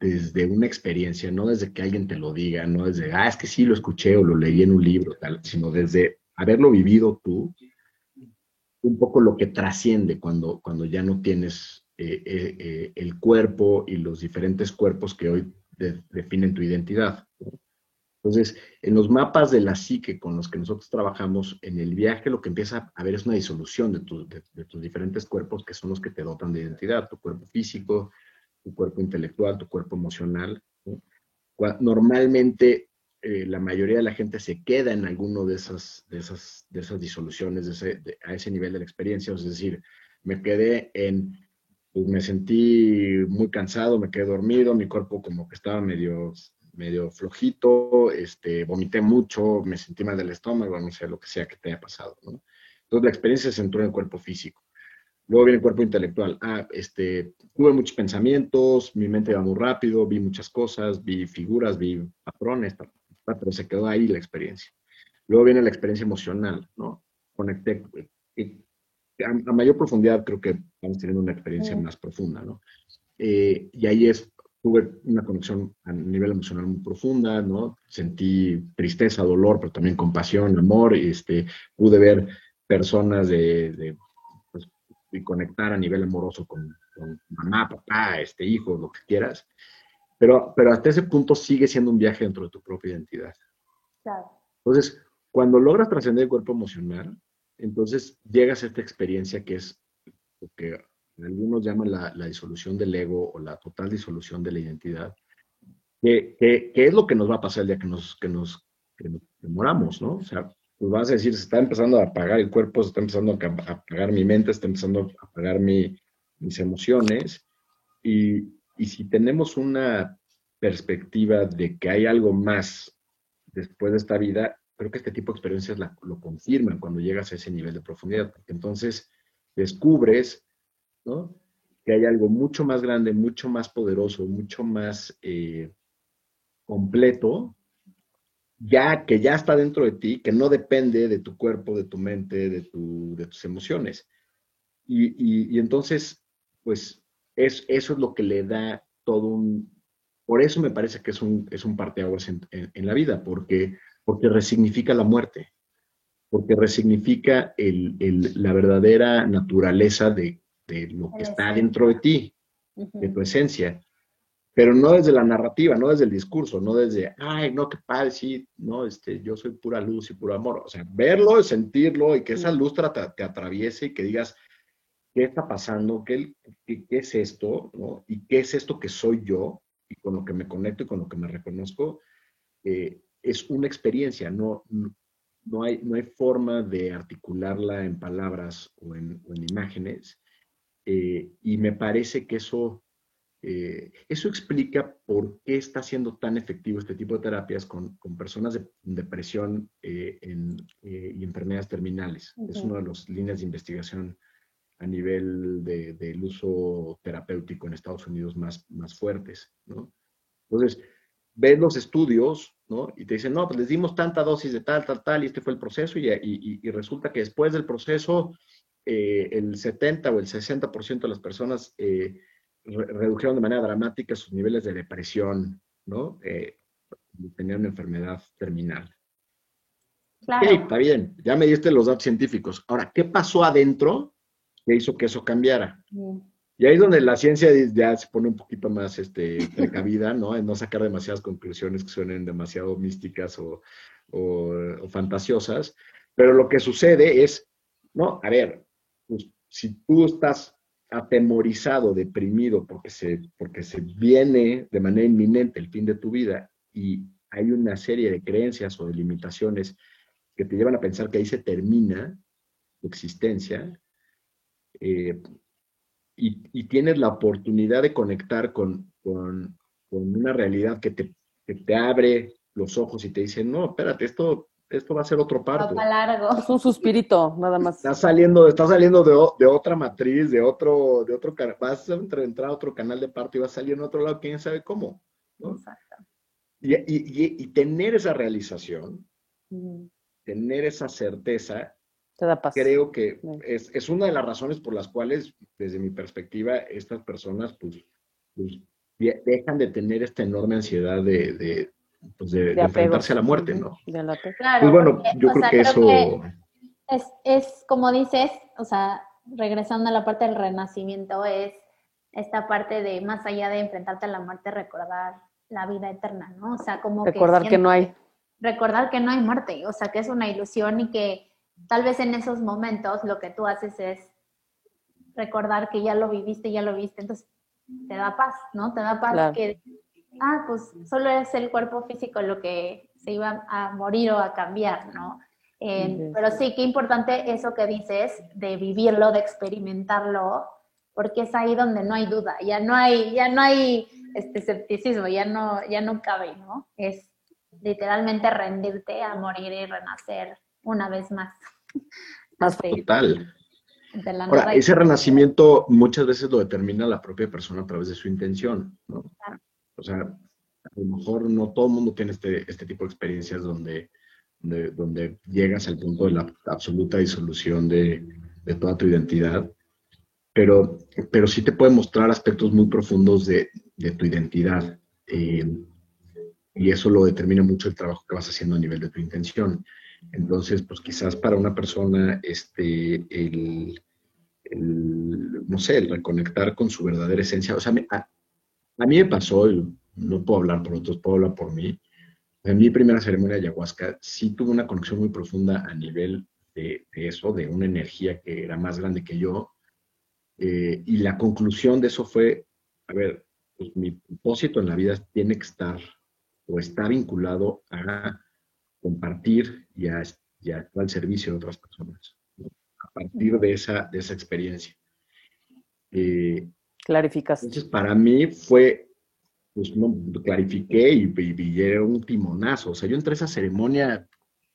desde una experiencia, no desde que alguien te lo diga, no desde, ah, es que sí lo escuché o lo leí en un libro, tal, sino desde haberlo vivido tú, un poco lo que trasciende cuando, cuando ya no tienes eh, eh, eh, el cuerpo y los diferentes cuerpos que hoy definen tu identidad. Entonces, en los mapas de la psique con los que nosotros trabajamos, en el viaje lo que empieza a ver es una disolución de, de, tus diferentes cuerpos que son los que te dotan de identidad, tu cuerpo físico, tu cuerpo intelectual, tu cuerpo emocional. Normalmente la mayoría de la gente se queda en alguno de esas, de esas, de esas disoluciones a ese nivel de la experiencia, es decir, me quedé en pues me sentí muy cansado, me quedé dormido, mi cuerpo como que estaba medio, medio flojito, este, vomité mucho, me sentí mal del estómago, no sé, lo que sea que te haya pasado. Entonces la experiencia se centró en el cuerpo físico. Luego viene el cuerpo intelectual. Ah, este, tuve muchos pensamientos, mi mente iba muy rápido, vi muchas cosas, vi figuras, vi patrones, pero se quedó ahí la experiencia. Luego viene la experiencia emocional, ¿no? Conecté, a, mayor profundidad creo que vamos teniendo una experiencia más profunda, ¿no? Eh, y ahí es, tuve una conexión a nivel emocional muy profunda, ¿no? Sentí tristeza, dolor, pero también compasión, amor, este, pude ver personas de, pues, y conectar a nivel amoroso con, mamá, papá, este, hijo, lo que quieras. Pero, pero hasta ese punto sigue siendo un viaje dentro de tu propia identidad. Claro. Entonces, cuando logras trascender el cuerpo emocional, entonces llegas a esta experiencia que es lo que algunos llaman la, disolución del ego o la total disolución de la identidad, que, es lo que nos va a pasar el día que nos, que nos, que moramos, ¿no? O sea, pues vas a decir, se está empezando a apagar el cuerpo, se está empezando a apagar mi mente, se está empezando a apagar mi, mis emociones, y, y si tenemos una perspectiva de que hay algo más después de esta vida, creo que este tipo de experiencias lo confirman cuando llegas a ese nivel de profundidad, porque entonces descubres que hay algo mucho más grande, mucho más poderoso, mucho más eh, completo, ya que ya está dentro de ti, que no depende de tu cuerpo, de tu mente, de, de tus emociones. Y, entonces, pues es, eso es lo que le da todo un... Por eso me parece que es un, es un parteaguas en, en la vida, porque porque resignifica la muerte, porque resignifica la verdadera naturaleza de, lo que está dentro de ti, de tu esencia. Pero no desde la narrativa, no desde el discurso, no desde, ay, no, qué padre, sí, no, este, yo soy pura luz y puro amor. O sea, verlo, sentirlo y que esa luz te, te atraviese y que digas, ¿qué está pasando? ¿Qué, qué, es esto? ¿Y qué es esto que soy yo? Y con lo que me conecto y con lo que me reconozco, eh, es una experiencia, no, no, hay, no hay forma de articularla en palabras o en, imágenes. Eh, y me parece que eso, eh, eso explica por qué está siendo tan efectivo este tipo de terapias con, personas de depresión eh, y enfermedades terminales. Es una de las líneas de investigación a nivel del uso terapéutico en Estados Unidos más, más fuertes. ¿no? Entonces, ves los estudios, ¿no? Y te dicen, no, pues les dimos tanta dosis de tal, tal, tal, y este fue el proceso, y, resulta que después del proceso, eh, el 70 o el 60% de las personas eh, redujeron de manera dramática sus niveles de depresión, ¿no? Eh, tenían una enfermedad terminal. Claro. está bien, ya me diste los datos científicos. Ahora, ¿qué pasó adentro que hizo que eso cambiara? Y ahí es donde la ciencia ya se pone un poquito más este, precavida, ¿no? En no sacar demasiadas conclusiones que suenen demasiado místicas o, fantasiosas. Pero lo que sucede es, no, a ver, pues, si tú estás atemorizado, deprimido, porque se, porque se viene de manera inminente el fin de tu vida y hay una serie de creencias o de limitaciones que te llevan a pensar que ahí se termina tu existencia, eh, y, tienes la oportunidad de conectar con, con, una realidad que te, te, abre los ojos y te dice, no, espérate, esto, esto va a ser otro parto. largo. Es un suspirito, nada más. Está saliendo, está saliendo de, de, otra matriz, de otro, de otro, vas a entrar a otro canal de parto y vas a salir en otro lado, quién sabe cómo. Exacto. Y, y, y, tener esa realización, tener esa certeza, Creo que es, es, una de las razones por las cuales, desde mi perspectiva, estas personas pues, pues dejan de tener esta enorme ansiedad de, de, pues enfrentarse a la muerte, ¿no? Claro, pues bueno, yo creo que eso... es, es como dices, o sea, regresando a la parte del renacimiento, es esta parte de más allá de enfrentarte a la muerte, recordar la vida eterna, ¿no? O sea, como recordar que, no hay recordar que no hay muerte, o sea, que es una ilusión y que tal vez en esos momentos lo que tú haces es recordar que ya lo viviste, ya lo viste, entonces te da paz, ¿no? Te da paz que, ah, pues solo es el cuerpo físico lo que se iba a morir o a cambiar, ¿no? Eh, pero sí, qué importante eso que dices de vivirlo, de experimentarlo, porque es ahí donde no hay duda, ya no hay, ya no hay este escepticismo, ya no, ya no cabe, ¿no? Es literalmente rendirte a morir y renacer una vez más. <laughs> Más total. Ahora, ese renacimiento muchas veces lo determina la propia persona a través de su intención, ¿no? O sea, a lo mejor no todo el mundo tiene este, este tipo de experiencias donde, donde, llegas al punto de la absoluta disolución de, de toda tu identidad, pero, pero sí te puede mostrar aspectos muy profundos de, de tu identidad. Eh, y eso lo determina mucho el trabajo que vas haciendo a nivel de tu intención. Entonces, pues quizás para una persona, este, el, no sé, el reconectar con su verdadera esencia, o sea, a, mí me pasó, no puedo hablar por otros, puedo hablar por mí, en mi primera ceremonia de ayahuasca sí tuve una conexión muy profunda a nivel de, eso, de una energía que era más grande que yo, eh, y la conclusión de eso fue, a ver, pues mi propósito en la vida tiene que estar o está vinculado a compartir y a, estar al servicio de otras personas, a partir de esa, de esa experiencia. Eh, Clarificas. Entonces, para mí fue, pues no, clarifiqué y, y, un timonazo. O sea, yo entré a esa ceremonia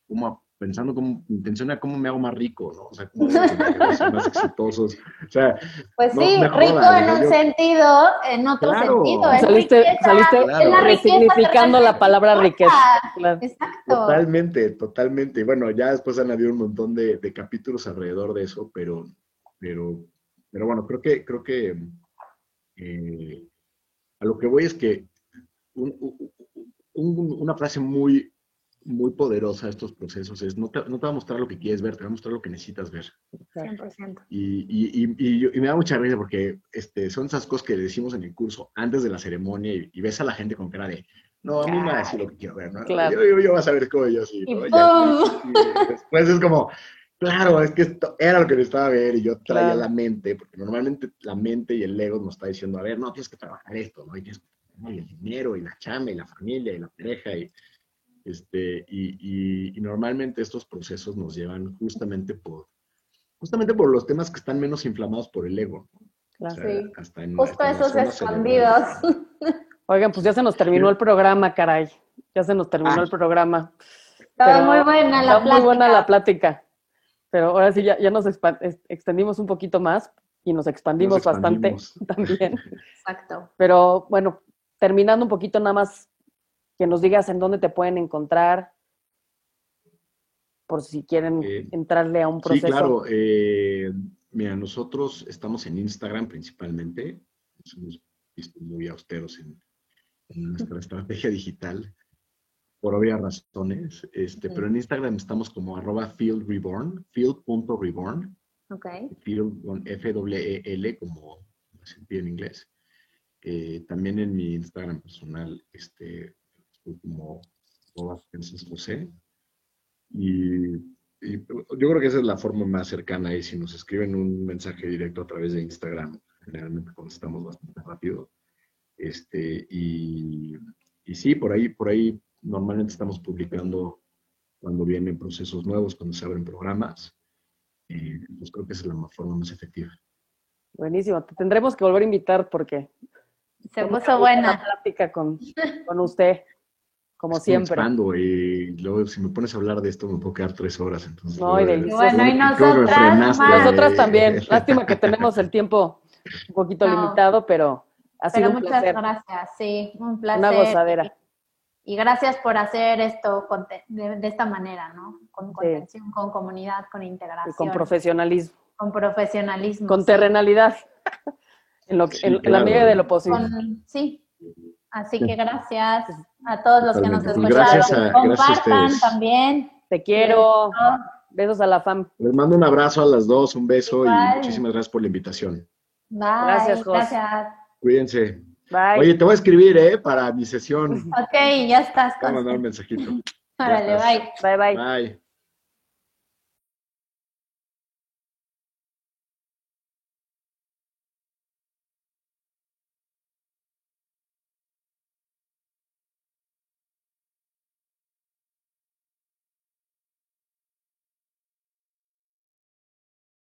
como pensando como intención a cómo me hago más rico, ¿no? O sea, cómo ser más exitosos. O sea, pues sí, rico en un sentido, en otro sentido. saliste, saliste resignificando la palabra riqueza. Exacto. Totalmente, totalmente. Bueno, ya después han habido un montón de, capítulos alrededor de eso, pero, pero, pero bueno, creo que, creo que eh, a lo que voy es que una frase muy, muy poderosa estos procesos es no te, no te, va a mostrar lo que quieres ver, te va a mostrar lo que necesitas ver. 100%. Y, y, y, y me da mucha risa porque este, son esas cosas que le decimos en el curso antes de la ceremonia y, ves a la gente con cara de, no, a mí me va a decir lo que quiero ver, ¿no? Claro. Yo, yo, yo, vas a ver cómo yo sí. ¿no? después es como, claro, es que esto era lo que necesitaba ver y yo traía la mente, porque normalmente la mente y el ego nos está diciendo, a ver, no, tienes que trabajar esto, ¿no? Y tienes que el dinero y la chamba y la familia y la pareja y este, y, normalmente estos procesos nos llevan justamente por, justamente por los temas que están menos inflamados por el ego. Claro. Justo esos escondidos. <laughs> Oigan, pues ya se nos terminó el programa, caray. Ya se nos terminó ah. el programa. Estaba muy buena la plática. muy buena la plática. Pero ahora sí, ya, ya nos extendimos un poquito más y nos expandimos, bastante <laughs> también. Exacto. Pero bueno, terminando un poquito nada más que nos digas en dónde te pueden encontrar, por si quieren eh, entrarle a un proceso. Sí, claro. Eh, mira, nosotros estamos en Instagram principalmente. Somos muy austeros en, nuestra estrategia digital, por obvias razones. Este, Pero en Instagram estamos como arroba fieldreborn, field.reborn. Ok. Field con F-W-E-L, como se pide en inglés. Eh, también en mi Instagram personal, este, como Francis José. Y, yo creo que esa es la forma más cercana y si nos escriben un mensaje directo a través de Instagram, generalmente contestamos bastante rápido. Este, y, y sí, por ahí, por ahí normalmente estamos publicando cuando vienen procesos nuevos, cuando se abren programas. Y pues creo que esa es la forma más efectiva. Buenísimo. Te tendremos que volver a invitar porque se puso buena la plática con, con usted como siempre. y luego si me pones a hablar de esto me puedo quedar tres horas. Entonces, no, y bueno, y nosotras, nosotras también. <laughs> Lástima que tenemos el tiempo un poquito limitado, pero ha sido un muchas placer. gracias, sí, un placer. Una gozadera. Y, gracias por hacer esto de, esta manera, ¿no? Con contención, con comunidad, con integración. Y con profesionalismo. Con profesionalismo. Con terrenalidad. <laughs> en, lo, en, la medida de lo posible. sí, Así que gracias a todos los que nos escucharon. Compartan también. Te quiero. Besos a la fam. Les mando un abrazo a las dos, un beso y muchísimas gracias por la invitación. Bye. Gracias, José. Gracias. Cuídense. Bye. Oye, te voy a escribir, ¿eh? Para mi sesión. Ok, ya estás. Voy a mandar un mensajito. <laughs> Órale, bye. Bye, bye. Bye.